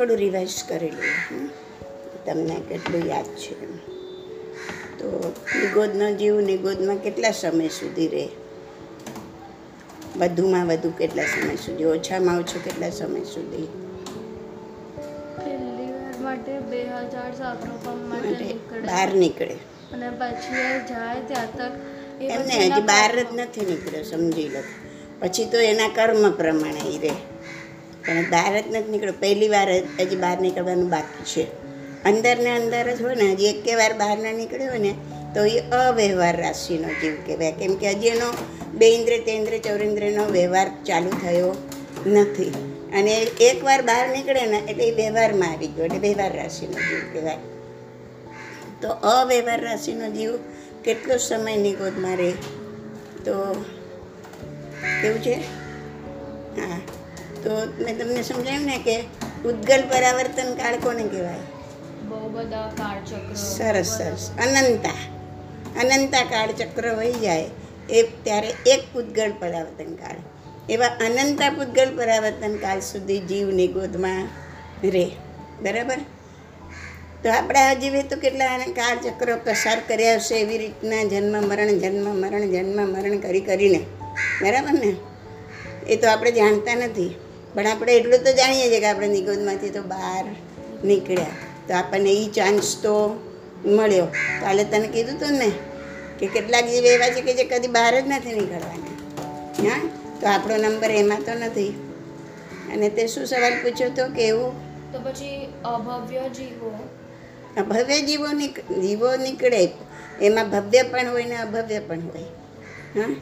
થોડું રિવાઇઝ કરી લઈએ હં? તમને કેટલું યાદ છે. તો નિગોદનો જીવ નિગોદમાં કેટલા સમય સુધી રહે? વધુમાં વધુ કેટલા સમય સુધી? ઓછામાં ઓછો કેટલા સમય સુધી? માટે બે હજાર સાગરોપમ માટે માટે બહાર નીકળે. અને પછી જાય ત્યાં તક એમને હજી બહાર જ નથી નીકળ્યો સમજી લો. પછી તો એના કર્મ પ્રમાણે એ રહે. પણ બહાર જ નથી નીકળ્યો. પહેલી વાર હજી બહાર નીકળવાનું બાકી છે. અંદરને અંદર જ હોય ને, હજી એકે વાર બહાર ના નીકળ્યો ને, તો એ અવ્યવહાર રાશિનો જીવ કહેવાય. કેમ કે હજી એનો બે ઇન્દ્ર તેન્દ્ર, ચૌરેન્દ્રનો વ્યવહાર ચાલુ થયો નથી. અને એકવાર બહાર નીકળે ને, એટલે એ વ્યવહારમાં આવી ગયો, એટલે વ્યવહાર રાશિનો જીવ કહેવાય. તો અવ્યવહાર રાશિનો જીવ કેટલો સમય નિગોદમાં રહે? તો કેવું છે? હા. તો મેં તમને સમજાવ્યું ને કે ઉદ્ગલ પરાવર્તન કાળ કોને કહેવાય? બહુ બધા કાળચક્ર સરસ સરસ. અનંતા. અનંતા કાળચક્ર વહી જાય એ ત્યારે એક પૂતગળ પરાવર્તન કાળ. એવા અનંતા પૂતગળ પરાવર્તન કાળ સુધી જીવની ગોદમાં રહે. બરાબર? તો આપણે જીવે તો કેટલા કાળચક્રો પસાર કર્યા હશે એવી રીતના જન્મ મરણ જન્મ મરણ જન્મ મરણ કરી કરીને. બરાબર ને? એ તો આપણે જાણતા નથી. પણ આપણે એટલું તો જાણીએ છીએ કે આપણે નિગોદમાંથી તો બહાર નીકળ્યા. તો આપણને એ ચાન્સ તો મળ્યો. કાલે તને કીધું હતું ને કે કેટલાક જીવ એવા છે કે જે કદી બહાર જ નથી નીકળવાના. હા? તો આપણો નંબર એમાં તો નથી. અને તે શું સવાલ પૂછ્યો તો કે એવું? તો પછી અભવ્ય જીવો. ભવ્ય જીવો જીવો નીકળે. એમાં ભવ્ય પણ હોય ને અભવ્ય પણ હોય. હા?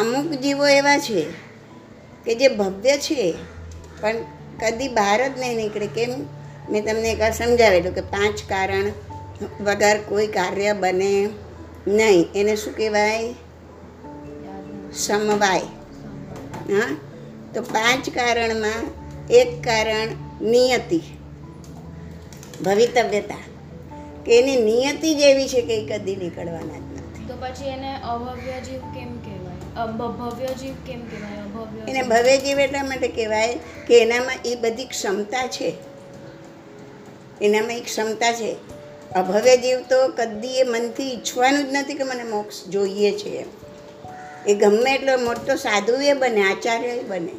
અમુક જીવો એવા છે કે જે ભવ્ય છે, પણ કદી બહાર જ નહીં નીકળે કેમ મેં તમને એકવાર સમજાવેલું કે પાંચ કારણ વગર કોઈ કાર્ય બને નહીં. એને શું કહેવાય? સમવાય. હા? તો પાંચ કારણમાં એક કારણ નિયતિ, ભવિતવ્યતા, કે એની નિયતિ જ એવી છે કે કદી નીકળવાના જ નથી. તો પછી એને અભવ્ય જીવ કેમ ભવ્ય જીવ કેમ કહેવાય? એને? ભવ્ય જીવ એટલા માટે કહેવાય કે એનામાં એ બધી ક્ષમતા છે. એનામાં એ ક્ષમતા છે. અભવ્ય જીવ તો કદી એ મનથી ઈચ્છવાનું જ નથી કે મને મોક્ષ જોઈએ છે એમ. એ ગમે એટલો મોટો સાધુ એ બને આચાર્ય બને.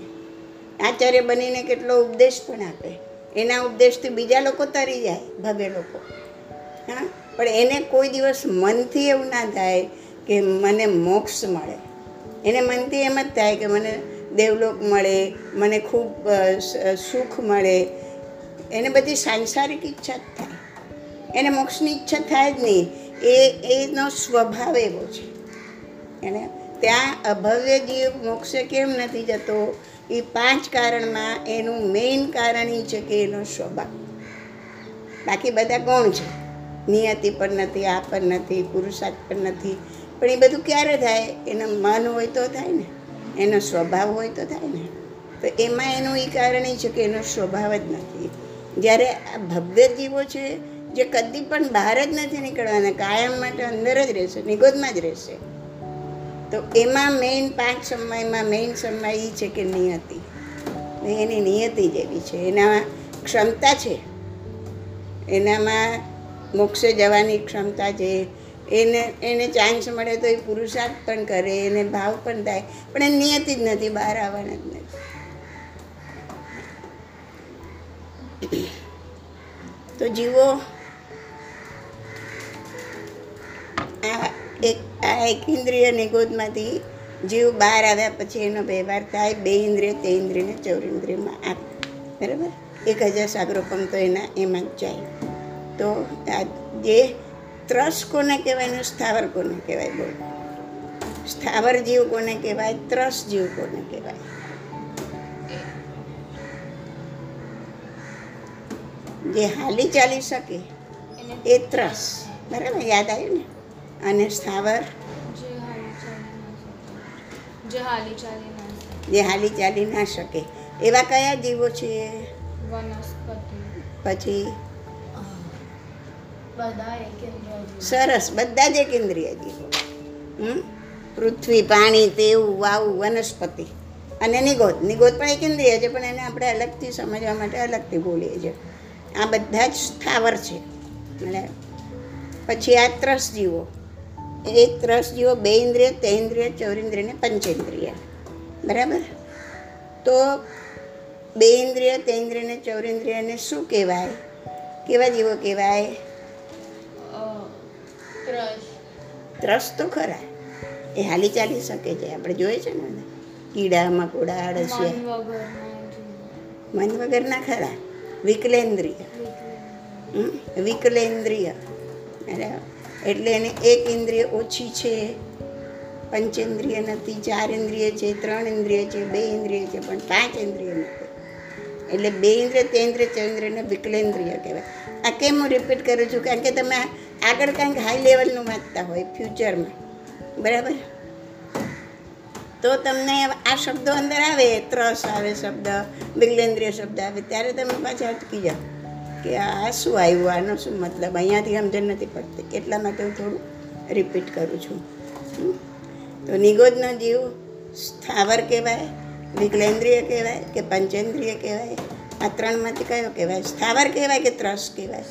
આચાર્ય બનીને કેટલો ઉપદેશ પણ આપે. એના ઉપદેશથી બીજા લોકો તરી જાય ભવ્ય લોકો. હા? પણ એને કોઈ દિવસ મનથી એવું ના થાય કે મને મોક્ષ મળે. એને મનથી એમ જ થાય કે મને દેવલોક મળે, મને ખૂબ સુખ મળે. એને બધી સાંસારિક ઈચ્છા જ થાય. એને મોક્ષની ઈચ્છા થાય જ નહીં. એ, એનો સ્વભાવ એવો છે. એને ત્યાં અભવ્ય જીવ મોક્ષે કેમ નથી જતો? એ પાંચ કારણમાં એનું મેઇન કારણ એ છે કે એનો સ્વભાવ. બાકી બધા કોણ છે? નિયતિ પણ નથી, આ પણ નથી, પુરુષાર્થ પણ નથી પણ એ બધું ક્યારે થાય? એનું મન હોય તો થાય ને. એનો સ્વભાવ હોય તો થાય ને. તો એમાં એનું એ કારણ એ છે કે એનો સ્વભાવ જ નથી. જ્યારે આ ભવ્ય જીવો છે, જે કદી પણ બહાર જ નથી નીકળવાના, કાયમ માટે અંદર જ રહેશે, નિગોદમાં જ રહેશે. તો એમાં મેઇન પાંચ સમયમાં મેઇન સમય એ છે કે નિયતિ. એની નિયતિ જેવી છે. એનામાં ક્ષમતા છે. એનામાં મોક્ષે જવાની ક્ષમતા છે એને એને ચાન્સ મળે તો એ પુરુષાર્થ પણ કરે, એને ભાવ પણ થાય. પણ એ નિયતિ જ નથી, બહાર આવવાના જ નથી. તો જીવો આ એક આ એક ઇન્દ્રિય નિગોદમાંથી જીવ બહાર આવ્યા પછી એનો વ્યવહાર થાય બે ઇન્દ્રિય, તે ઇન્દ્રિયને ચૌરેન્દ્રિયમાં આવે બરાબર? એક હજાર સાગરોપમ તો એના, એમાં જ જાય. તો આ જે ત્રસ કોને કહેવાય ને સ્થાવર કોને કહેવાય બોલ. સ્થાવર જીવ કોને કહેવાય? ત્રસ જીવ કોને કહેવાય? જે હાલી ચાલી શકે એ ત્રસ. બરાબર? યાદ આવ્યું ને? અને સ્થાવર? જે હાલી ચાલી ના શકે. એવા કયા જીવો છે? વનસ્પતિ. પછી? સરસ બધા જ એક ઇન્દ્રિય જીવો હમ? પૃથ્વી, પાણી, તેવું, વાવું, વનસ્પતિ. અને નિગોદ. નિગોદ પણ કેન્દ્રિય છે, પણ એને આપણે અલગથી સમજવા માટે અલગથી બોલીએ છીએ. આ બધા જ સ્થાવર છે. એટલે પછી આ ત્રસ જીવો એ ત્રસ જીવો બે ઇન્દ્રિય, તે ઇન્દ્રિય ચૌરિન્દ્રિય ને પંચેન્દ્રિય. બરાબર? તો બે ઇન્દ્રિય, તે ઇન્દ્રિય ને ચૌરિન્દ્રિયને શું કહેવાય? કેવા જીવો કહેવાય? ત્રસ તો ખરા. એ હાલી ચાલી શકે છે. આપણે જોઈએ છે ને કીડા મકોડા અળસિયા મન વગરના ખરા. વિકલેન્દ્રિય? વિકલેન્દ્રિય. એટલે એને એક ઇન્દ્રિય ઓછી છે. પંચેન્દ્રિય નથી ચાર ઇન્દ્રિય છે ત્રણ ઇન્દ્રિય છે બે ઇન્દ્રિય છે પણ પાંચ ઇન્દ્રિય નથી. એટલે બે ઇન્દ્રિય તે ઇન્દ્રિય તે વિકલેન્દ્રિય કહેવાય. આ કેમ હું રિપીટ કરું છું? કારણ કે તમે આગળ કંઈક હાઈ લેવલનું વાંચતા હોય ફ્યુચરમાં બરાબર? તો તમને આ શબ્દો અંદર આવે, ત્રસ આવે શબ્દ વિકલેન્દ્રિય શબ્દ આવે, ત્યારે તમે પાછા અટકી જાઓ. કે આ શું આવ્યું, આનો શું મતલબ? અહીંયાથી સમજણ નથી પડતી. એટલા માટે હું થોડું રિપીટ કરું છું. તો નિગોદનો જીવ સ્થાવર કહેવાય વિકલેન્દ્રિય કહેવાય કે પંચેન્દ્રિય કહેવાય? આ ત્રણમાંથી કયો કહેવાય? સ્થાવર કહેવાય કે ત્રસ કહેવાય?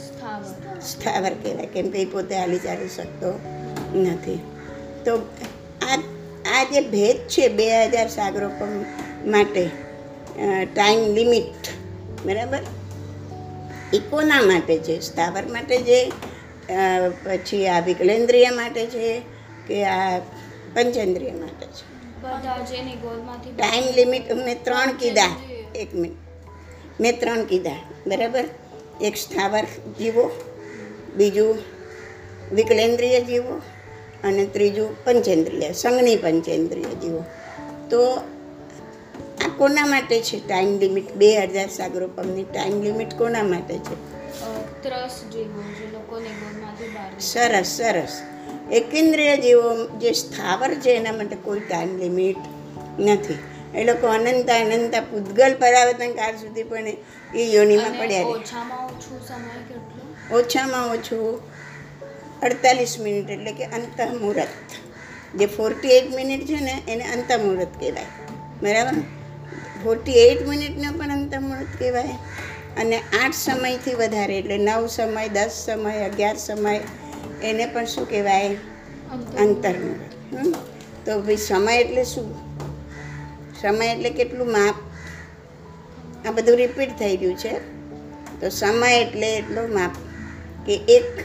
સ્થાવર કહેવાય કેમ કે એ પોતે હાલી ચાલી શકતો નથી. તો આ આ જે ભેદ છે બે હજાર સાગરોપમ માટે ટાઈમ લિમિટ બરાબર? એ કોના માટે છે સ્થાવર માટે છે પછી આ વિકલેન્દ્રિય માટે છે કે આ પંચેન્દ્રિય માટે છે. જે ટાઈમ લિમિટ મેં ત્રણ કીધા. એક મિનિટ. મેં ત્રણ કીધા. બરાબર? એક સ્થાવર જીવો બીજું વિકલેન્દ્રિય જીવો અને ત્રીજું પંચેન્દ્રિય સંઘની પંચેન્દ્રિય જીવો. તો આ કોના માટે છે? ટાઈમ લિમિટ બે હજાર સાગરોપમની ટાઈમ લિમિટ કોના માટે છે. સરસ સરસ. એકેન્દ્રિય જીવો જે સ્થાવર છે એના માટે કોઈ ટાઈમ લિમિટ નથી. એ લોકો અનંત અનંત પૂતગલ પરાવર્તન કાળ સુધી પણ એ યોનિમાં પડ્યા રહે. ઓછામાં ઓછું અડતાલીસ મિનિટ એટલે કે અંત મુહૂર્ત જે ફોર્ટી એઇટ મિનિટ છે ને, એને અંત મુહૂર્ત કહેવાય. બરાબર? ફોર્ટી એઇટ મિનિટને પણ અંત મુહૂર્ત કહેવાય. અને આઠ સમયથી વધારે એટલે નવ સમય, દસ સમય, અગિયાર સમય, એને પણ શું કહેવાય? અંતર મુહૂર્ત તો ભાઈ સમય એટલે શું? સમય એટલે કેટલું માપ? આ બધું રિપીટ થઈ રહ્યું છે. તો સમય એટલે એટલો માપ. કે એક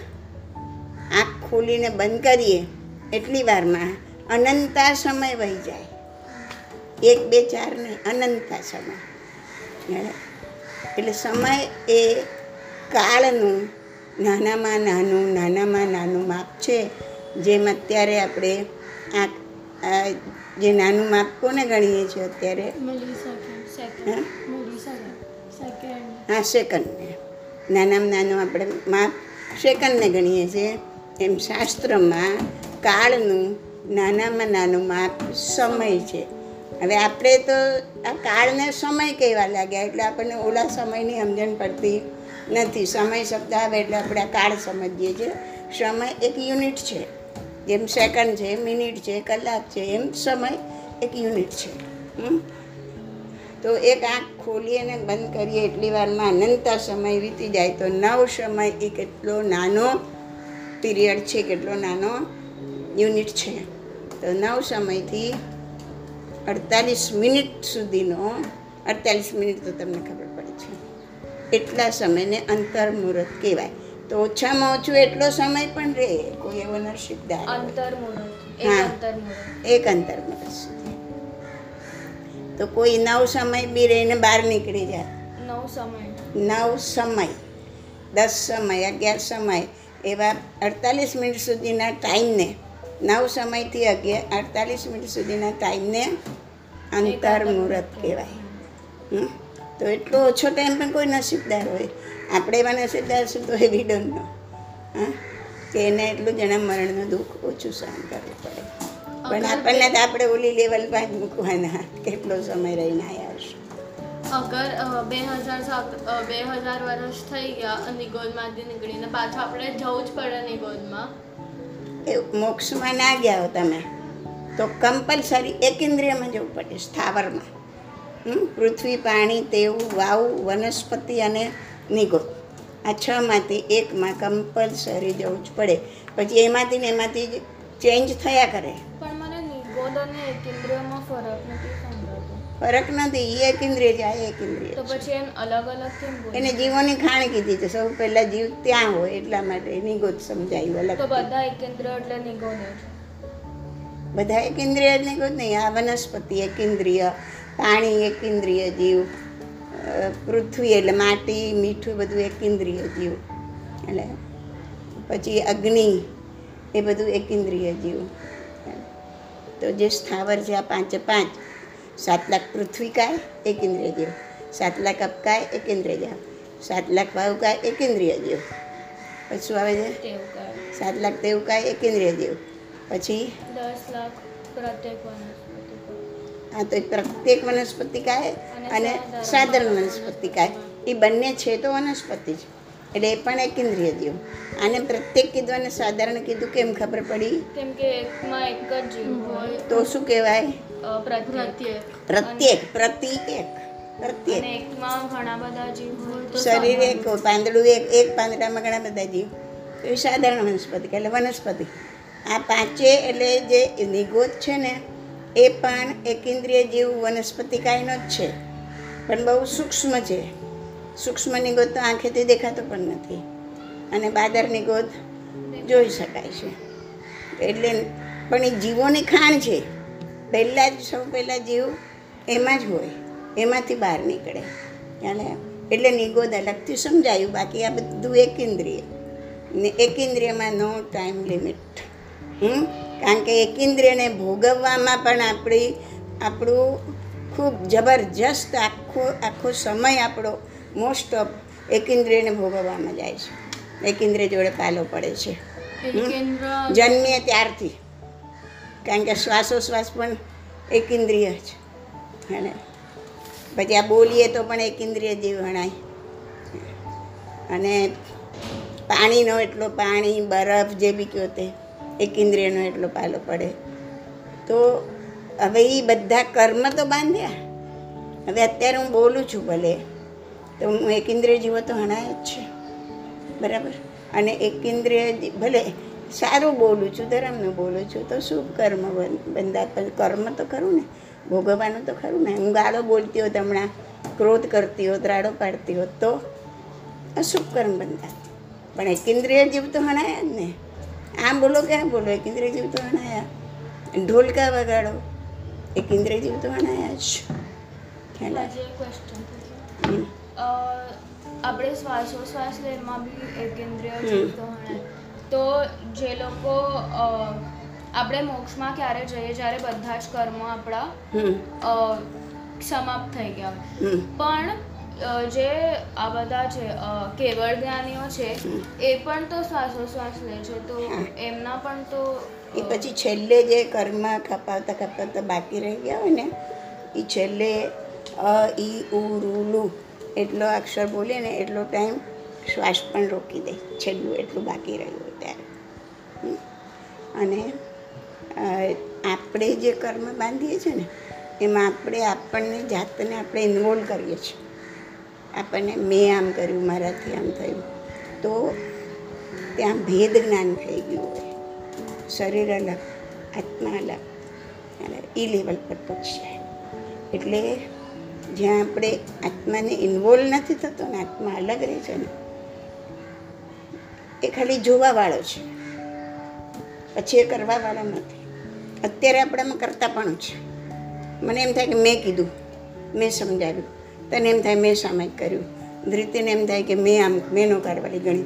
આંખ ખોલીને બંધ કરીએ એટલી વારમાં અનંતા સમય વહી જાય. એક બે ચાર નહીં અનંતા સમય. એટલે સમય એ કાળનું નાનામાં નાનું નાનામાં નાનું માપ છે. જેમ અત્યારે આપણે આ જે નાનું માપ કોને ગણીએ છીએ અત્યારે? હા? સેકન્ડ નાનામાં નાનું આપણે માપ સેકન્ડને ગણીએ છીએ. એમ શાસ્ત્રમાં કાળનું, નાનામાં નાનું માપ સમય છે. હવે આપણે તો આ કાળને સમય કહેવા લાગ્યા, એટલે આપણને ઓલા સમયની સમજણ પડતી નથી. સમય શબ્દ આવે એટલે આપણે આ કાળ સમજીએ છીએ. સમય એક યુનિટ છે. જેમ સેકન્ડ છે મિનિટ છે, કલાક છે, એમ સમય એક યુનિટ છે? તો એક આંખ ખોલીએ ને બંધ કરીએ એટલી વારમાં અનંત સમય વીતી જાય તો નવ સમય એ કેટલો નાનો પીરિયડ છે કેટલો નાનો યુનિટ છે તો નવ સમયથી અડતાલીસ મિનિટ સુધીનો અડતાલીસ મિનિટ તો તમને ખબર પડે છે એટલા સમયને અંતર મુહૂર્ત કહેવાય તો ઓછામાં ઓછું એટલો સમય પણ રહે કોઈ એવો નરસિકદાર હોય. અંતર મુહૂર્ત હા. એક અંતર મુહૂર્ત સુધી તો કોઈ નવ સમય બી રહીને બહાર નીકળી જાય. નવ સમય. નવ સમય. દસ સમય અગિયાર સમય. એવા અડતાલીસ મિનિટ સુધીના ટાઈમને નવ સમયથી અગિયાર અડતાલીસ મિનિટ સુધીના ટાઈમને અંતર મુહૂર્ત કહેવાય? તો એટલો ઓછો ટાઈમ પણ કોઈ નસીબદાર હોય. આપણે એવા નસીબદાર છું તો એવી ડોન્ટ નો હા? કે એને એટલું જણા મરણનું દુઃખ ઓછું સહન કરવું પડે. પણ આપણને તો આપણે ઓલી લેવલ પર મૂકવાના. કેટલો સમય રહીને આવ્યા હશે. અગર બે હજાર બે હજાર વર્ષ થઈ ગયા નિગોદમાંથી નીકળીને પાછા આપણે જવું જ પડે નિગોદમાં એ મોક્ષમાં ના ગયા હો તમે તો કમ્પલસરી એક ઇન્દ્રિયમાં જવું પડે સ્થાવરમાં? પૃથ્વી પાણી તેવું વાવ વનસ્પતિ અને નિગો. આ છમાંથી એકમાં કમ્પલસરી જવું જ પડે. પછી એમાંથી ને એમાંથી જ ચેન્જ થયા કરે. પણ અને એકેન્દ્રિયમાં ફરક નથી સમજાતો ફરક નથી એ છે આ એક ઇન્દ્રિય તો પછી એમ અલગ અલગ કેમ બોલે? એને જીવોની ખાણ કીધી છે સૌ પહેલા જીવ ત્યાં હોય એટલા માટે નિગોદ સમજાયું તો અલગ બધા એકેન્દ્રિય એટલે નિગોદ બધા એક ઇન્દ્રિય જ નિગોદ નહીં આ વનસ્પતિ એક ઇન્દ્રિય પાણી એક ઇન્દ્રિય જીવ પૃથ્વી એટલે માટી મીઠું બધું એક ઇન્દ્રિય જીવ. એટલે પછી અગ્નિ એ બધું એક ઇન્દ્રિય જીવ. તો જે સ્થાવર છે આ પાંચે પાંચ સાત લાખ પૃથ્વી કાય એક ઇન્દ્રિય જીવ સાત લાખ અપકાય એક ઇન્દ્રિય જીવ સાત લાખ વાયુકાય એક ઇન્દ્રિય જીવ પછી શું આવે છે? સાત લાખ તેવું કાય એક ઇન્દ્રિય જીવ પછી? દસ લાખ પ્રત્યેક આ તો પ્રત્યેક વનસ્પતિ કાય અને સાધારણ વનસ્પતિ કાય. એ બંને છે તો વનસ્પતિ જ. એટલે એ પણ એક ઇન્દ્રિય જીવ. આને પ્રત્યેક કીધું અને સાધારણ કીધું કેમ ખબર પડી? કેમ કે એકમાં એક જ જીવ હોય. તો શું કહેવાય? પ્રત્યેક. પ્રત્યેક પ્રતિ એક પ્રત્યેક એકમાં ઘણા બધા જીવ હોય શરીર એક પાંદડું એક એક પાંદડામાં ઘણા બધા જીવ. તો એ સાધારણ વનસ્પતિ એટલે વનસ્પતિ. આ પાંચે એટલે જે નિગોદ છે ને એ પણ એક ઇન્દ્રિય જીવ વનસ્પતિ કાયનો જ છે. પણ બહુ સૂક્ષ્મ છે. સૂક્ષ્મ ગોત તો આંખેથી દેખાતો પણ નથી. અને બાદરની ગોત જોઈ શકાય છે. એટલે પણ એ જીવોની ખાણ છે. પહેલાં જ, સૌ પહેલાં જીવ એમાં જ હોય. એમાંથી બહાર નીકળે. અને એટલે નિગોદ અલગથી સમજાયું. બાકી આ બધું એક ઇન્દ્રિય. ને એક ઇન્દ્રિયમાં નો ટાઈમ લિમિટ હમ? કારણ કે એક ઇન્દ્રિયને ભોગવવામાં પણ આપણી, આપણું ખૂબ જબરજસ્ત આખો આખો સમય આપણો મોસ્ટ ઓફ એક ઇન્દ્રિયને ભોગવવામાં જાય છે. એકિન્દ્રિય જોડે પાલો પડે છે. જન્મીએ ત્યારથી. કારણ કે શ્વાસોશ્વાસ પણ એકેન્દ્રિય જ અને પછી આ બોલીએ તો પણ એકેન્દ્રિય ઇન્દ્રિય ગણાય. અને પાણીનો એટલો પાણી બરફ જે બી કહો તે એકેન્દ્રિયનો એટલો પાલો પડે. તો હવે એ બધા કર્મ તો બાંધ્યા. હવે અત્યારે હું બોલું છું ભલે. તો હું એક ઇન્દ્રિય જીવો તો હણાય જ છે. બરાબર? અને એક ઇન્દ્રિય ભલે સારું બોલું છું ધર્મનું બોલું છું તો શુભ કર્મ બંધા કર્મ તો ખરું ને ભોગવવાનું તો ખરું ને. હું ગાળો બોલતી હોત હમણાં ક્રોધ કરતી હોત રાડો પાડતી હોત તો અશુભ કર્મ બંધા. પણ એક ઇન્દ્રિય જીવ તો હણાયા જ ને. આમ બોલો કે આમ બોલો એક ઇન્દ્રિય જીવ તો હણાયા. ઢોલકા વગાડો એક ઇન્દ્રિય જીવ તો હણાયા જ. ખ્યાલ આવે? હજી એક question પૂછું. હમ. અ, આપણે શ્વાસોશ્વાસ લેવામાં બી એકેન્દ્રિય હમ. જીવ તો જે લોકો આપણે મોક્ષમાં ક્યારે જઈએ જ્યારે બધા જ કર્મો આપણા સમાપ્ત થઈ ગયા હોય. પણ જે આ બધા છે કેવળ જ્ઞાનીઓ છે એ પણ તો શ્વાસોશ્વાસ લે છે. તો એમના પણ તો એ પછી છેલ્લે જે કર્મ ખપાવતા ખપાવતા બાકી રહી ગયા હોય ને એ છેલ્લે અ ઈ ઉ રૂ લુ એટલો અક્ષર બોલીએ ને એટલો ટાઈમ શ્વાસ પણ રોકી દે. છેલ્લું એટલું બાકી રહ્યું હોય ત્યારે. અને આપણે જે કર્મ બાંધીએ છીએ ને, એમાં આપણે આપણને, જાતને આપણે ઇન્વોલ્વ કરીએ છીએ. આપણને મેં આમ કર્યું, મારાથી આમ થયું. તો ત્યાં ભેદ જ્ઞાન થઈ ગયું હોય. શરીર અલગ, આત્મા અલગ. એ લેવલ પર પહોંચશે એટલે જ્યાં આપણે આત્માને ઇન્વોલ્વ નથી થતો ને આત્મા અલગ રહે છે ને, એ ખાલી જોવાવાળો છે. પછી એ કરવાવાળો નથી. અત્યારે આપણામાં કરતા પણ છે. મને એમ થાય કે મેં કીધું, મેં સમજાવ્યું. તને એમ થાય મેં સામે કર્યું. ધ્રિતિને એમ થાય કે મેં આમ, મેં નો કાઢવાની ગણી?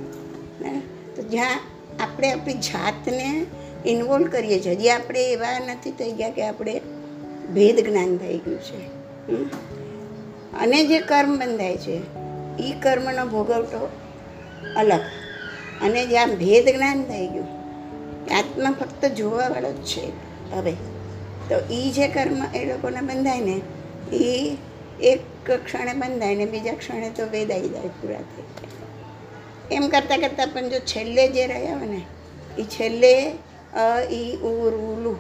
તો જ્યાં આપણે આપણી જાતને ઇન્વોલ્વ કરીએ છીએ, હજી આપણે એવા નથી થઈ ગયા કે આપણે ભેદ જ્ઞાન થઈ ગયું છે. હમ? અને જે કર્મ બંધાય છે એ કર્મનો ભોગવટો અલગ. અને જ્યાં ભેદ જ્ઞાન થઈ ગયું આત્મા ફક્ત જોવાવાળો જ છે. હવે, તો એ જે કર્મ એ લોકોને બંધાય ને એ એક ક્ષણે બંધાય ને બીજા ક્ષણે તો વેદાઈ જાય પૂરા થઈ એમ કરતાં કરતાં પણ જો છેલ્લે જે રહ્યા હોય ને એ છેલ્લે, અ, ઈ, ઉ, રૂ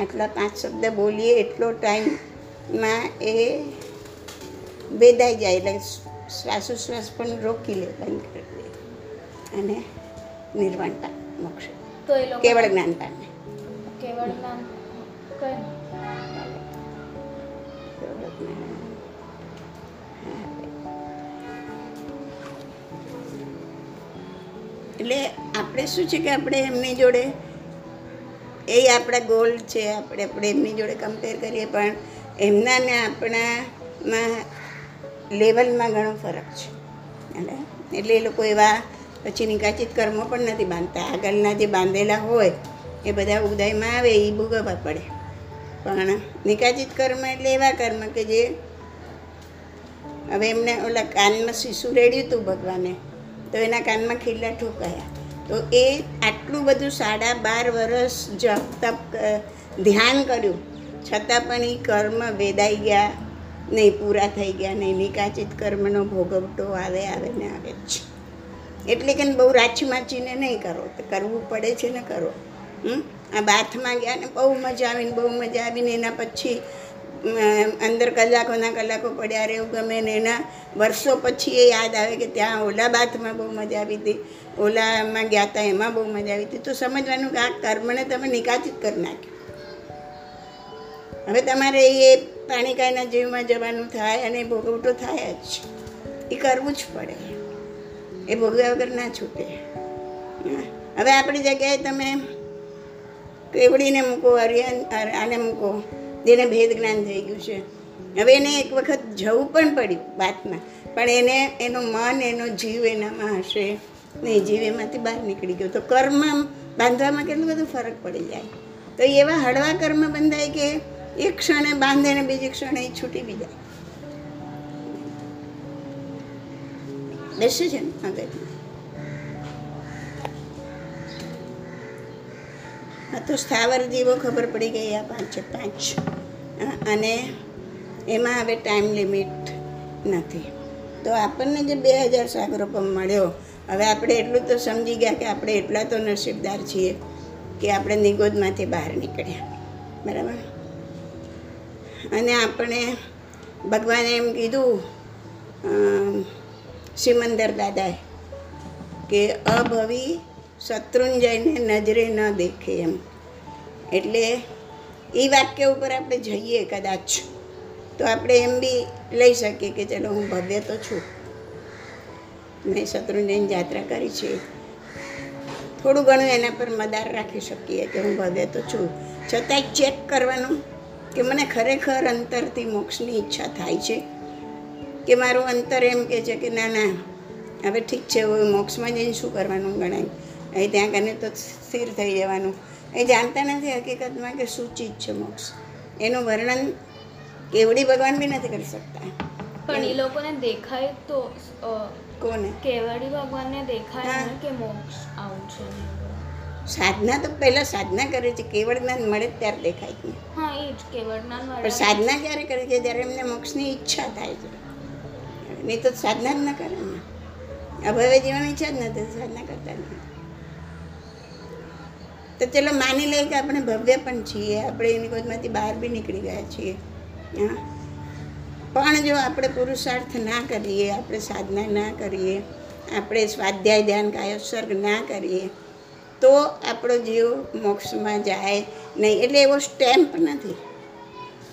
આટલા પાંચ શબ્દ બોલીએ એટલો ટાઈમમાં એ વેદાઈ જાય એટલે શ્વાસોશ્વાસ પણ રોકી લે બંધ કરી દે. અને નિર્વાણતા મોક્ષ. જ્ઞાન પામે કેવળ જ્ઞાન કેવળ જ્ઞાન. એટલે આપણે શું છે કે આપણે એમની જોડે એ આપણા ગોલ છે આપણે આપણે એમની જોડે કમ્પેર કરીએ પણ એમના ને આપણામાં લેવલમાં ઘણો ફરક છે. એટલે એ લોકો એવા પછી નિકાચિત કર્મો પણ નથી બાંધતા. આગળના જે બાંધેલા હોય, એ બધા ઉદયમાં આવે, એ ભોગવવા પડે. પણ નિકાચિત કર્મ એટલે એવા કર્મ કે જે હવે એમને ઓલા કાનમાં શિશુ રેડ્યું હતું ભગવાને, તો એના કાનમાં ખીલા ઠોકાયા. તો એ આટલું બધું સાડા બાર વર્ષ જપ તપ ધ્યાન કર્યું. છતાં પણ એ કર્મ વેદાઈ ગયા. નહીં પૂરા થઈ ગયા, નહીં નિકાચિત કર્મનો ભોગવટો આવે આવે ને આવે જ. એટલે કે બહુ રાચી માચીને નહીં કરો, તો કરવું પડે છે ને કરો. હમ? આ બાથમાં ગયા ને બહુ મજા આવીને, બહુ મજા આવીને એના પછી અંદર કલાકોના કલાકો પડ્યા, રહેવું ગમે ને એના વર્ષો પછી એ યાદ આવે કે ત્યાં ઓલા બાથમાં બહુ મજા આવી હતી, ઓલામાં ગયા હતા એમાં બહુ મજા આવી હતી. તો સમજવાનું કે આ કર્મને તમે નિકાચિત કરી નાખ્યું. હવે તમારે એ પાણીકાયના જીવમાં જવાનું થાય અને ભોગવટો થાય જ. એ કરવું જ પડે. એ ભોગવ્યા વગર ના છૂટે. હવે આપણી જગ્યાએ તમે કેવડીને મૂકો અરિયન આને મૂકો, જેને ભેદ જ્ઞાન થઈ ગયું છે. હવે એને એક વખત જવું પણ પડ્યું વાતમાં. પણ એને, એનું મન, એનો જીવ એનામાં હશે. નહીં જીવ એમાંથી બહાર નીકળી ગયો. તો કર્મ બાંધવામાં કેટલું બધું ફરક પડી જાય. તો એવા હળવા કર્મ બંધાય કે એક ક્ષણે બાંધે ને બીજી ક્ષણે એ છૂટી બી જાય. બેસે છે ને? મગજમાં તો સ્થાવર જીવો ખબર પડી ગઈ આ પાંચે પાંચ. અને એમાં હવે ટાઈમ લિમિટ નથી. તો આપણને જે બે હજાર સાગરોપમ મળ્યો, હવે આપણે એટલું તો સમજી ગયા કે આપણે એટલા તો નસીબદાર છીએ કે આપણે નિગોદમાંથી બહાર નીકળ્યા. બરાબર? અને આપણે ભગવાને એમ કીધું સિમંદર દાદાએ કે અભવી શત્રુંજયને નજરે ન દેખે એમ. એટલે એ વાક્ય ઉપર આપણે જઈએ કદાચ, તો આપણે એમ બી લઈ શકીએ કે ચલો હું ભવ્ય તો છું. મેં શત્રુંજયની જાત્રા કરી છે. થોડું ઘણું એના પર મદાર રાખી શકીએ કે હું ભવ્ય તો છું. છતાંય ચેક કરવાનું કે મને ખરેખર અંતરથી મોક્ષની ઈચ્છા થાય છે. કે મારું અંતર એમ કે છે કે ના ના હવે ઠીક છે હવે મોક્ષમાં જઈને શું કરવાનું ગણાય? અહીં ત્યાં કને તો સ્થિર થઈ જવાનું. એ જાણતા નથી હકીકતમાં કે શું ચીજ છે મોક્ષ. એનું વર્ણન કેવડી ભગવાન બી નથી કરી શકતા. પણ એ લોકોને દેખાય તો કોને? કેવડી ભગવાનને દેખાય કે મોક્ષ આવું છે. સાધના તો પહેલાં સાધના કરે છે કેવળ જ્ઞાન મળે જ ત્યારે દેખાય છે. હા એ જ કેવળ પણ મળે. સાધના ક્યારે કરે છે જ્યારે એમને મોક્ષની ઈચ્છા થાય છે. નહીં તો સાધના જ ન કરે ને અભવ્ય જીવન ઈચ્છા જ નથી સાધના કરતા નથી તો ચલો માની લઈએ કે આપણે ભવ્ય પણ છીએ આપણે એની કોઈમાંથી બહાર બી નીકળી ગયા છીએ. હા. પણ જો આપણે પુરુષાર્થ ના કરીએ આપણે સાધના ના કરીએ આપણે સ્વાધ્યાય ધ્યાન કાયોત્સર્ગ ના કરીએ તો આપણો જીવ મોક્ષમાં જાય નહીં. એટલે એવો સ્ટેમ્પ નથી.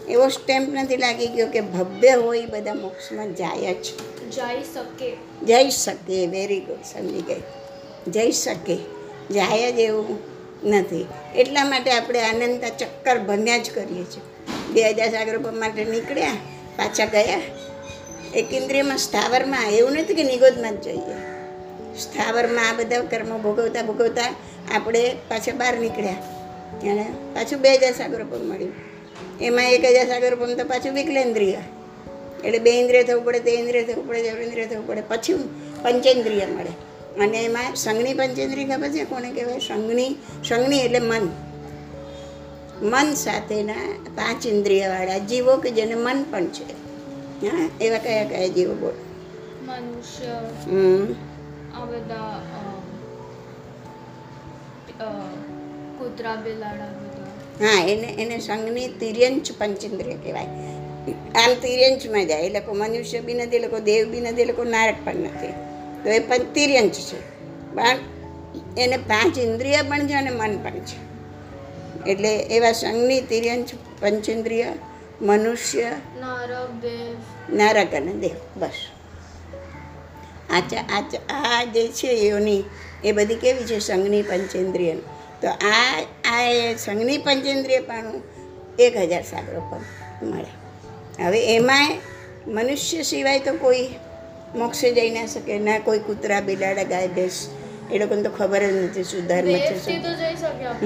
એવો સ્ટેમ્પ નથી લાગી ગયો કે ભવ્ય હોય એ બધા મોક્ષમાં જાય જ. જઈ શકે. જઈ શકે. વેરી ગુડ સમજી ગઈ. જઈ શકે. જાય જ એવું નથી. એટલા માટે આપણે આનંદતા ચક્કર ભમ્યા જ કરીએ છીએ. બે હજાર સાગરોપમ માટે નીકળ્યા પાછા ગયા. એક ઇન્દ્રિયમાં સ્થાવરમાં એવું નથી કે નિગોદમાં જ જઈએ. સ્થાવરમાં આ બધા કર્મો ભોગવતા ભોગવતા આપણે પાછા બહાર નીકળ્યા. અને પાછું બે હજાર સાગરપમ મળ્યું. એમાં એક હજાર સાગરપમ તો પાછું વિકલેન્દ્રિય. એટલે બે ઇન્દ્રિય થવું પડે તે ઇન્દ્રિય થવું પડે જવરેન્દ્રિય થવું પડે. પછી પંચેન્દ્રિય મળે. અને એમાં સંઘની પંચેન્દ્રિય ખબર છે કોને કહેવાય? સંઘની સંગની એટલે મન. મન સાથેના પાંચ ઇન્દ્રિયવાળા જીવો કે જેને મન પણ છે. હા એવા કયા કયા જીવો બોલ? મનુષ્ય. હમ. આ બધા કૂતરા બિલાડા બધા. હા એને એને સંઘની તિર્યંચ પંચેન્દ્રિય કહેવાય. આમ તિર્યંચમાં જાય. એ લોકો મનુષ્ય બી નથી એ લોકો દેવ બી નથી એ લોકો નારક પણ નથી. તો એ પણ તિર્યંચ છે. પણ એને પાંચ ઇન્દ્રિય પણ છે અને મન પણ છે. એટલે એવા સંઘની તિર્યંચ પંચેન્દ્રિય મનુષ્ય નારક અને દેવ. બસ. આ આચા આ જે છે યોની એ બધી કેવી છે? સંઘની પંચેન્દ્રિય. તો આ આ એ સંઘની પંચેન્દ્રિય પણ એક હજાર સાગરો પર મળે. હવે એમાંય મનુષ્ય સિવાય તો કોઈ મોક્ષે જઈ ના શકે ના કોઈ કૂતરા બિલાડા ગાય ભેંસ એ લોકોને તો ખબર જ નથી સુધાર ધર્મ મોક્ષના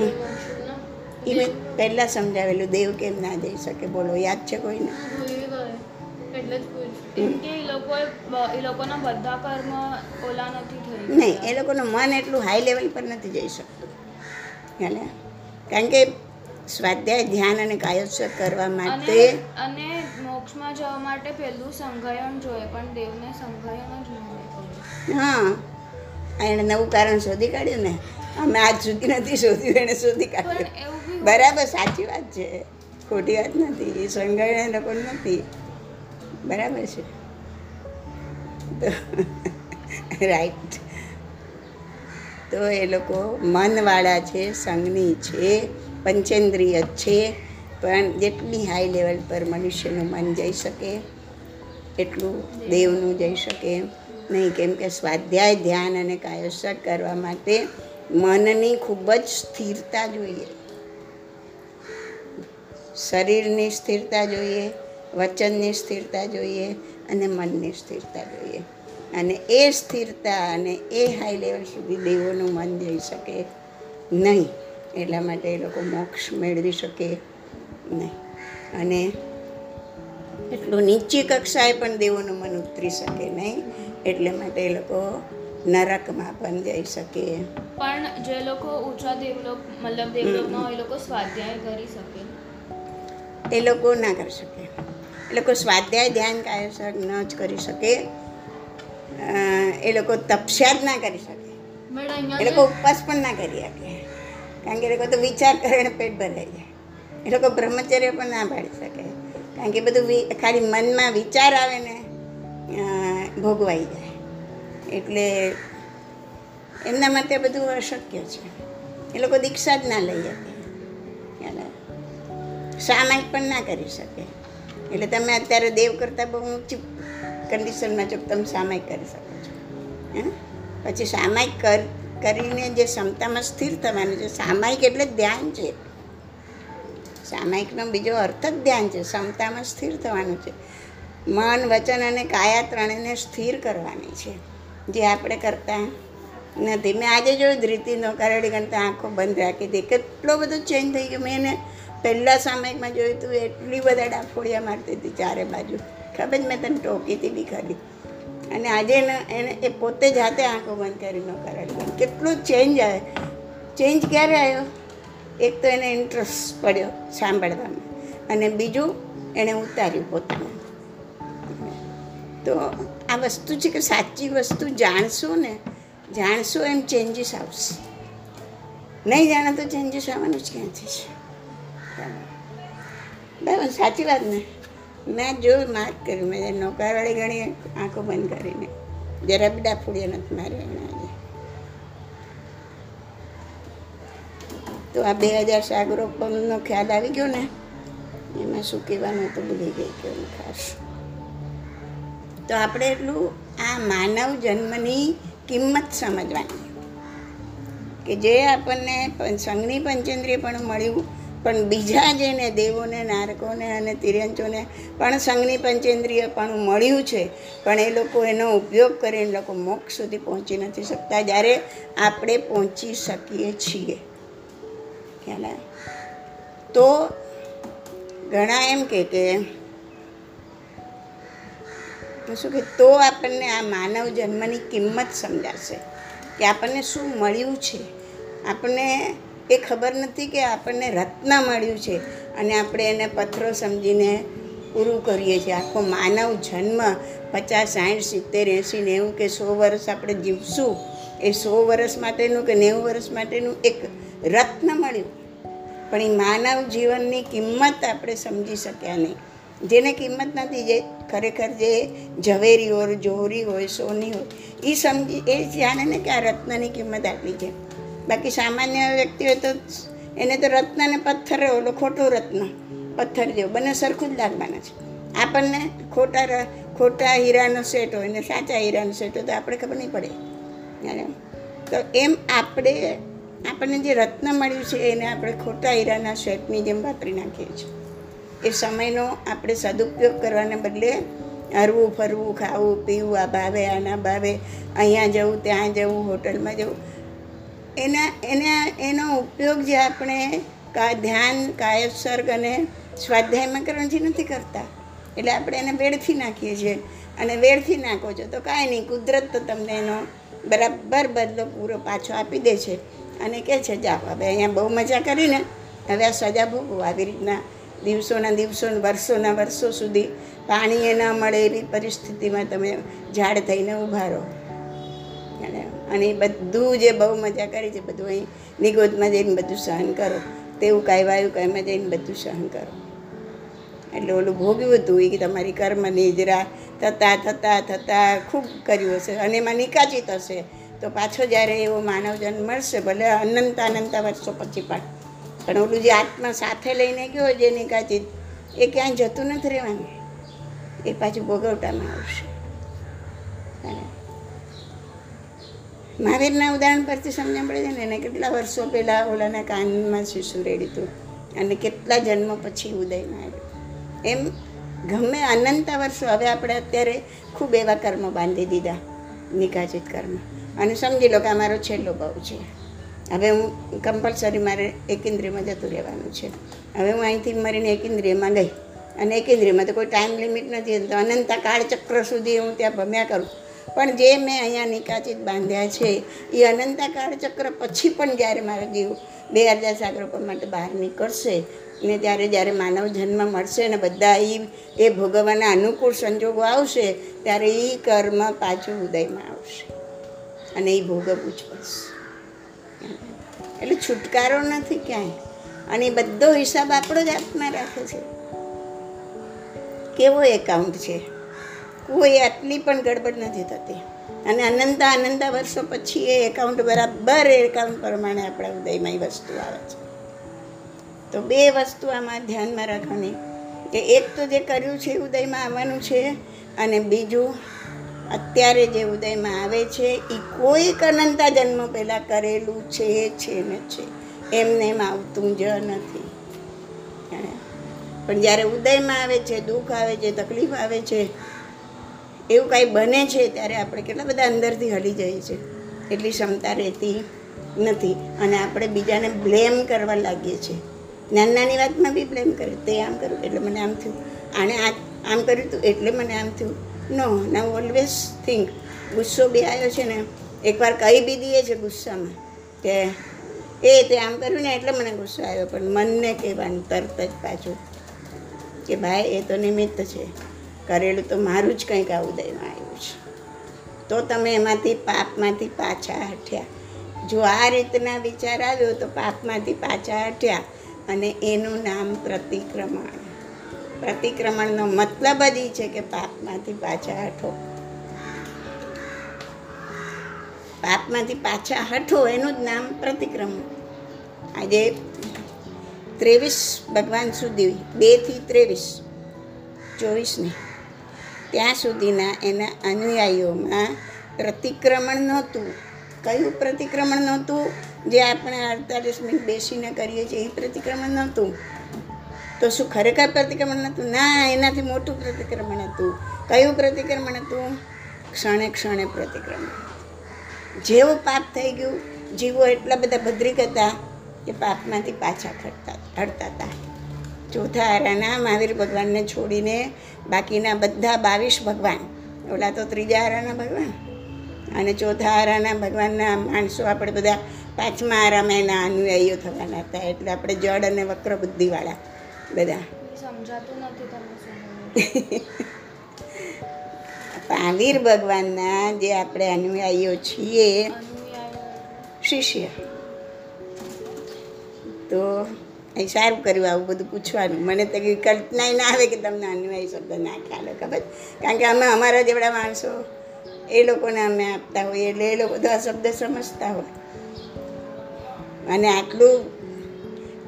એ મેં પહેલાં સમજાવેલું દેવ કેમ ના જઈ શકે? બોલો યાદ છે કોઈને? એટલે કેમ કે એ લોકોએ એ લોકોના બધા કર્મ ઓલા નથી થઈ નહીં એ લોકોનું મન એટલું હાઈ લેવલ પર નથી જઈ શકતું. હે? કારણ કે સ્વાધ્યાય ધ્યાન અને કાયોત્સવ કરવા માટે અને મોક્ષમાં જવા માટે પહેલું સંઘયણ જોઈએ પણ દેવને સંઘયણ જ હા. એણે નવું કારણ શોધી કાઢ્યું ને. અમે આજ સુધી નથી શોધ્યું એણે શોધી કાઢ્યું. બરાબર સાચી વાત છે. ખોટી વાત નથી. એ સંઘાય એ લોકો નથી. બરાબર છે? તો રાઈટ તો એ લોકો મનવાળા છે, સંઘની છે, પંચેન્દ્રિય છે, પણ જેટલી હાઈ લેવલ પર મનુષ્યનું મન જઈ શકે, એટલું દેવનું જઈ શકે. નહીં, કેમ કે સ્વાધ્યાય ધ્યાન અને કાયોસક કરવા માટે મનની ખૂબ જ સ્થિરતા જોઈએ. શરીરની સ્થિરતા જોઈએ વચનની સ્થિરતા જોઈએ અને મનની સ્થિરતા જોઈએ. અને એ સ્થિરતા અને એ હાઈ લેવલ સુધી દેવોનું મન જઈ શકે નહીં. એટલા માટે એ લોકો મોક્ષ મેળવી શકે નહીં. અને એટલું નીચી કક્ષાએ પણ દેવોનું મન ઉતરી શકે નહીં. એટલે માટે એ લોકો નરકમાં પણ જઈ શકે. પણ જે લોકો ઊંચા દેવલોક મતલબ દેવલોકમાં એ લોકો સ્વાધ્યાય કરી શકે. એ લોકો ના કરી શકે. એ લોકો સ્વાધ્યાય ધ્યાન કાયસર ન જ કરી શકે. એ લોકો તપસ્યા જ ના કરી શકે. એ લોકો ઉપવાસ પણ ના કરી શકે. કારણ કે એ લોકો તો વિચાર કરે અને પેટ ભરાઈ જાય. એ લોકો બ્રહ્મચર્ય પણ ના પાડી શકે. કારણ કે બધું ખાલી મનમાં વિચાર આવે ને ભોગવાઈ જાય. એટલે એમના માટે બધું અશક્ય છે. એ લોકો દીક્ષા જ ના લઈ શકે? સામાયિક પણ ના કરી શકે. એટલે તમે અત્યારે દેવ કરતાં બહુ ઊંચી કન્ડિશનમાં છો તમે સામાયિક કરી શકો છો. હે? પછી સામાયિક કર, કરીને જે ક્ષમતામાં સ્થિર થવાનું છે, સામાયિક એટલે ધ્યાન છે. સામાયિકનો બીજો અર્થ જ ધ્યાન છે, ક્ષમતામાં સ્થિર થવાનું છે. મન, વચન અને કાયા ત્રણેયને સ્થિર કરવાની છે. જે આપણે કરતા નથી. મેં આજે જોયું ધ્રીતિનો કરેડી ગણતા આંખો બંધ રાખી હતી. કેટલો બધો ચેન્જ થઈ ગયો. મેં એને પહેલાં સમયમાં જોયું હતું એટલી બધા ડાફોડિયા મારતી હતી ચારે બાજુ. ખબર જ મેં તને ટોકી હતી બી ખરી અને આજે એને એને, એ પોતે જાતે આંખો બંધ કરીને ગણ કેટલો ચેન્જ આવે ચેન્જ ક્યારે આવ્યો? એક તો એને ઇન્ટરેસ્ટ પડ્યો સાંભળવામાં. અને બીજું, એણે ઉતાર્યું પોતાનું. તો આ વસ્તુ છે કે સાચી વસ્તુ જાણશો ને જાણશો એમ ચેન્જીસ આવશે. નહીં જાણો તો ચેન્જીસ આવવાનું જ ક્યાંથી છે? બરાબર. સાચી વાત ને? મેં જોયું માર્ક કર્યું, મેં નોકરવાળી ગણી, આંખો બંધ કરીને. જરા બી ડાફોડિયા નથી માર્યો એને આજે તો આ બે હજાર સાગરો પમનો ખ્યાલ આવી ગયો ને, એમાં શું કહેવાનું તો ભૂલી ગઈ કે ખાસ. તો આપણે એટલું આ માનવ જન્મની કિંમત સમજવાની. કે જે આપણને સંઘની પંચેન્દ્રિય પણ મળ્યું, પણ બીજા જેને દેવોને, નારકોને અને તિર્યંચોને પણ સંઘની પંચેન્દ્રિય પણ મળ્યું છે, પણ એ લોકો એનો ઉપયોગ કરીને લોકો મોક્ષ સુધી પહોંચી નથી શકતા, જ્યારે આપણે પહોંચી શકીએ છીએ. ખ્યાલ તો ઘણા એમ કે કે તો શું કે, તો આપણને આ માનવ જન્મની કિંમત સમજાશે કે આપણને શું મળ્યું છે. આપણને એ ખબર નથી કે આપણને રત્ન મળ્યું છે અને આપણે એને પથ્થરો સમજીને પૂરું કરીએ છીએ. આખો માનવ જન્મ પચાસ સાઠ સિત્તેર, એંસી નેવું કે સો વર્ષ આપણે જીવશું, એ સો વર્ષ માટેનું કે નેવું વર્ષ માટેનું એક રત્ન મળ્યું. પણ એ માનવ જીવનની કિંમત આપણે સમજી શક્યા નહીં. જેને કિંમત નથી જે ખરેખર જે ઝવેરી હોય, જોહરી હોય, સોની હોય એ સમજી, એ જાણે ને કે આ રત્નની કિંમત આટલી છે. બાકી સામાન્ય વ્યક્તિ હોય તો એને તો રત્ન ને પથ્થર ઓલો ખોટો રત્ન, પથ્થર જેવો, બંને સરખું જ લાગવાના છે. આપણને ખોટા ખોટા હીરાનો સેટ હોય ને સાચા હીરાનો સેટ હોય તો આપણે ખબર નહીં પડે. તો એમ આપણે, આપણને જે રત્ન મળ્યું છે, એને આપણે ખોટા હીરાના સેટની જેમ વાપરી નાખીએ છીએ. એ સમયનો આપણે સદુપયોગ કરવાને બદલે હરવું, ફરવું, ખાવું, પીવું, આ ભાવે, આના ભાવે, અહીંયા જવું, ત્યાં જવું, હોટલમાં જવું. એના એના, એનો ઉપયોગ જે આપણે કા ધ્યાન, કાયસર્ગ અને સ્વાધ્યાયમાં કરવાથી નથી કરતા, એટલે આપણે એને વેડથી નાખીએ છીએ. અને વેડથી નાખો છો તો કાંઈ નહીં, કુદરત તો તમને એનો બરાબર બદલો પૂરો પાછો આપી દે છે. અને કહે છે, જાઓ, હવે અહીંયા બહુ મજા કરીને હવે આ સજા ભોગવો, આવી રીતના દિવસોના દિવસો વર્ષોના વર્ષો સુધી પાણી એ ન મળે એવી પરિસ્થિતિમાં તમે ઝાડ થઈને ઊભા રહો. અને બધું જે બહુ મજા કરી છે, બધું અહીં નિગોદમાં જઈને બધું સહન કરો. તેવું કાંઈ કાંઈમાં જઈને બધું સહન કરો. એટલે ઓલું ભોગ્યું હતું એ કે તમારી કર્મ નિજરા થતાં થતાં થતાં ખૂબ કર્યું હશે અને એમાં નિકાચિત હશે. તો પાછો જ્યારે એવો માનવ જન્મ મળશે, ભલે અનંત અનંત વર્ષો પછી પણ. પણ ઓલું જે આત્મા સાથે લઈને ગયો જે કાચી, એ ક્યાંય જતું નથી રહેવાનું. એ પાછું ભોગવટામાં આવશે. મહાવીરના ઉદાહરણ પરથી સમજણ પડે છે ને, એને કેટલા વર્ષો પહેલાં ઓલાના કાનમાં શિશુ રેડી હતું. અને કેટલા જન્મ પછી ઉદયમાં આવ્યું. એમ ગમે અનંત વર્ષો, હવે આપણે અત્યારે ખૂબ એવા કર્મ બાંધી દીધા, નિકાચિત કર્મ. અને સમજી લો કે આ મારો છેલ્લો ભાવ છે. હવે હું કમ્પલસરી મારે એકેન્દ્રિયમાં જતું રહેવાનું છે. હવે હું અહીંથી મરીને એકેન્દ્રિયમાં ગઈ અને એકેન્દ્રિયમાં તો કોઈ ટાઈમ લિમિટ નથી તો અનંતા કાળચક્ર સુધી હું ત્યાં ભમ્યા કરું. પણ જે મેં અહીંયા નિકાચિત બાંધ્યા છે, એ અનંતા કાળચક્ર પછી પણ જ્યારે મારો જીવ બે હજાર સાગરોપણ માટે બહાર નીકળશે ને ત્યારે જ્યારે માનવ જન્મ મળશે ને બધા એ એ ભોગવવાના અનુકૂળ સંજોગો આવશે, ત્યારે એ કર્મ પાછું ઉદયમાં આવશે. અને એ ભોગવવું જ પડશે. એટલે છુટકારો નથી ક્યાંય. અને બધો હિસાબ આપણો જ હાથમાં રાખે છે. કેવો એકાઉન્ટ છે? કોઈ આટલી પણ ગડબડ નથી થતી. અને અનંતા અનંતા વર્ષો પછી એ એકાઉન્ટ બરાબર એકાઉન્ટ પ્રમાણે આપણા ઉદયમાં એ વસ્તુ આવે છે. તો બે વસ્તુ આમાં ધ્યાનમાં રાખવાની. કે એક તો જે કર્યું છે ઉદયમાં આવવાનું છે અને બીજું અત્યારે જે ઉદયમાં આવે છે એ કોઈક અનંતા જન્મ પહેલાં કરેલું છે છે ને છે. એમને એમ આવતું જ નથી. પણ જ્યારે ઉદયમાં આવે છે, દુઃખ આવે છે, તકલીફ આવે છે, એવું કાંઈ બને છે, ત્યારે આપણે કેટલા બધા અંદરથી હલી જઈએ છીએ. એટલી ક્ષમતા રહેતી નથી. અને આપણે બીજાને બ્લેમ કરવા લાગીએ છીએ. નાની નાની વાતમાં બી બ્લેમ કરે. તે આમ કર્યું એટલે મને આમ થયું. આણે આમ કર્યું હતું એટલે મને આમ થયું. નો ના ઓલવેઝ થિંક ગુસ્સો બી આવ્યો છે ને, એકવાર કહી બી દઈએ છે ગુસ્સામાં કે, એ, તે આમ કર્યું ને એટલે મને ગુસ્સો આવ્યો. પણ મનને કહેવાનું તરત જ પાછું કે, ભાઈ, એ તો નિમિત્ત છે. કરેલું તો મારું જ કંઈક આ ઉદયમાં આવ્યું છે. તો તમે એમાંથી પાપમાંથી પાછા હટ્યા. જો આ રીતના વિચાર આવ્યો તો પાપમાંથી પાછા હટ્યા અને એનું નામ પ્રતિક્રમણ. પ્રતિક્રમણનો મતલબ જ એ છે કે પાપમાંથી પાછા હઠો પાપમાંથી પાછા હઠો એનું જ નામ પ્રતિક્રમણ. આજે ત્રેવીસ ભગવાન સુધી, બેથી ત્રેવીસ, ચોવીસને, ત્યાં સુધીના એના અનુયાયીઓમાં પ્રતિક્રમણ નહોતું. કયું પ્રતિક્રમણ નહોતું? જે આપણે અડતાલીસ મિનિટ બેસીને કરીએ છીએ, એ પ્રતિક્રમણ નહોતું. તો શું ખરેખર પ્રતિક્રમણ હતું ના, એનાથી મોટું પ્રતિક્રમણ હતું. કયું પ્રતિક્રમણ હતું? ક્ષણે ક્ષણે પ્રતિક્રમણ. જેવું પાપ થઈ ગયું, જીવો એટલા બધા ભદ્રિક હતા કે પાપમાંથી પાછા ખડતા હડતા હતા. ચોથા હારાના મહાવીર ભગવાનને છોડીને બાકીના બધા બાવીસ ભગવાન. ઓલા તો ત્રીજા હારાના ભગવાન. અને ચોથા હારાના ભગવાનના માણસો આપણે બધા પાંચમા હારામાં એના અનુયાયીઓ થવાના હતા. એટલે આપણે જડ અને વક્ર બુદ્ધિવાળા. બધા. સમજાતું નથી શું ભગવાનના જે આપણે અનુયાયીઓ છીએ શિષ્ય. તો એ સારું કર્યું આવું બધું પૂછવાનું. મને તો કલ્પના ના આવે કે તમને અન્વય શબ્દ ના ખ્યાલ ખબર? કારણ કે અમે અમારા જેવડા માણસો. એ લોકોને અમે આપતા હોઈએ એટલે એ લોકો તો આ શબ્દ સમજતા હોય. અને આટલું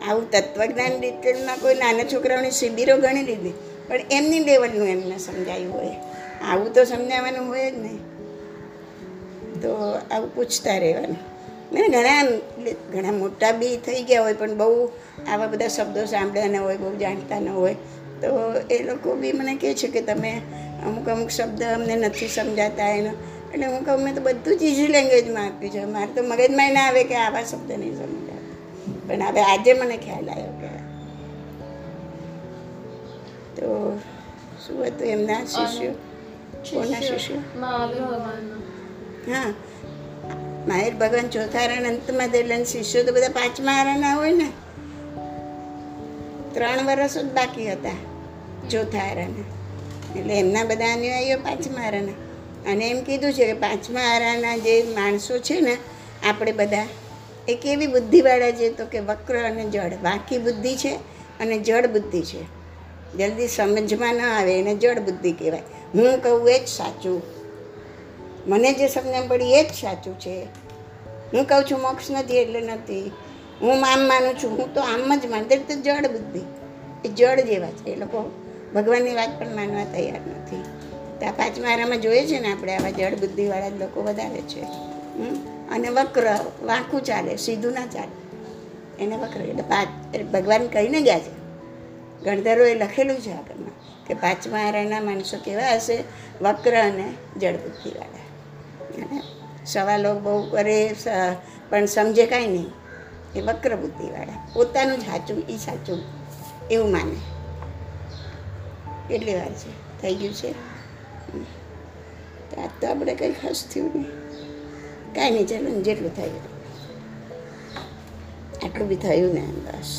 આવું તત્વજ્ઞાન ડિટેલમાં કોઈ નાના છોકરાઓની શિબિરો ગણી લીધી. પણ એમની લેવલનું એમને સમજાયું હોય. આવું તો સમજાવવાનું હોય જ નહીં તો આવું પૂછતા રહેવાનું. મેં ઘણા ઘણા મોટા બી થઈ ગયા હોય, પણ બહુ આવા બધા શબ્દો સાંભળ્યા ન હોય, બહુ જાણતા ન હોય. તો એ લોકો બી મને કહે છે કે તમે અમુક અમુક શબ્દ અમને નથી સમજાતા એનો. એટલે હું કહું, મેં તો બધું જ ઇઝી લેંગ્વેજમાં આપ્યું છે. મારે તો મગજમાં ના આવે કે આવા શબ્દ નહીં સમજાતા પણ હવે આજે મને ખ્યાલ આવ્યો કે તો શું હતું એમના શિષ્યો? કોના શિષ્યો? હા. માહિર ભગવાન ચોથા અંતમાં થયેલા શિષ્યો તો બધા પાંચમા આરાના હોય ને? ત્રણ વર્ષ જ બાકી હતા ચોથા આરાના એટલે એમના બધા અનુયાયીઓ પાંચમા હારાના અને એમ કીધું છે કે પાંચમા આરાના જે માણસો છે ને આપણે બધા એ કેવી બુદ્ધિવાળા છે તો કે વક્ર અને જળ વાંકી બુદ્ધિ છે અને જળ બુદ્ધિ છે. જલ્દી સમજમાં ન આવે, એને જળ બુદ્ધિ કહેવાય. હું કહું એ જ સાચું. મને જે સમજણ પડી એ જ સાચું છે. હું કહું છું મોક્ષ નથી એટલે નથી. હું આમ માનું છું, હું તો આમ જ માનું. તો જળ બુદ્ધિ. એ જળ જેવા છે. એ લોકો ભગવાનની વાત પણ માનવા તૈયાર નથી. તો આ પાંચમારામાં જોઈએ છે ને આપણે આવા જળ બુદ્ધિવાળા જ લોકો વધારે છે. હમ? અને વક્ર વાંકું ચાલે, સીધું ના ચાલે. એને વક્ર, એટલે પાંચ ભગવાન કહીને ગયા છે. ગણધરોએ લખેલું છે આગળમાં કે પાંચમા આરાના માણસો કેવા હશે? વક્ર અને જળબુદ્ધિવાળા અને સવાલો બહુ કરે પણ સમજે કાંઈ નહીં. એ વક્ર બુદ્ધિવાળા પોતાનું જ સાચું એ સાચું, એવું માને. કેટલી વાર છે. થઈ ગયું છે? આજ તો આપણે કંઈ ખાસ થયું નહીં. કાંઈ નહીં ચાલો ને જેટલું થયું આટલું બી થયું ને બસ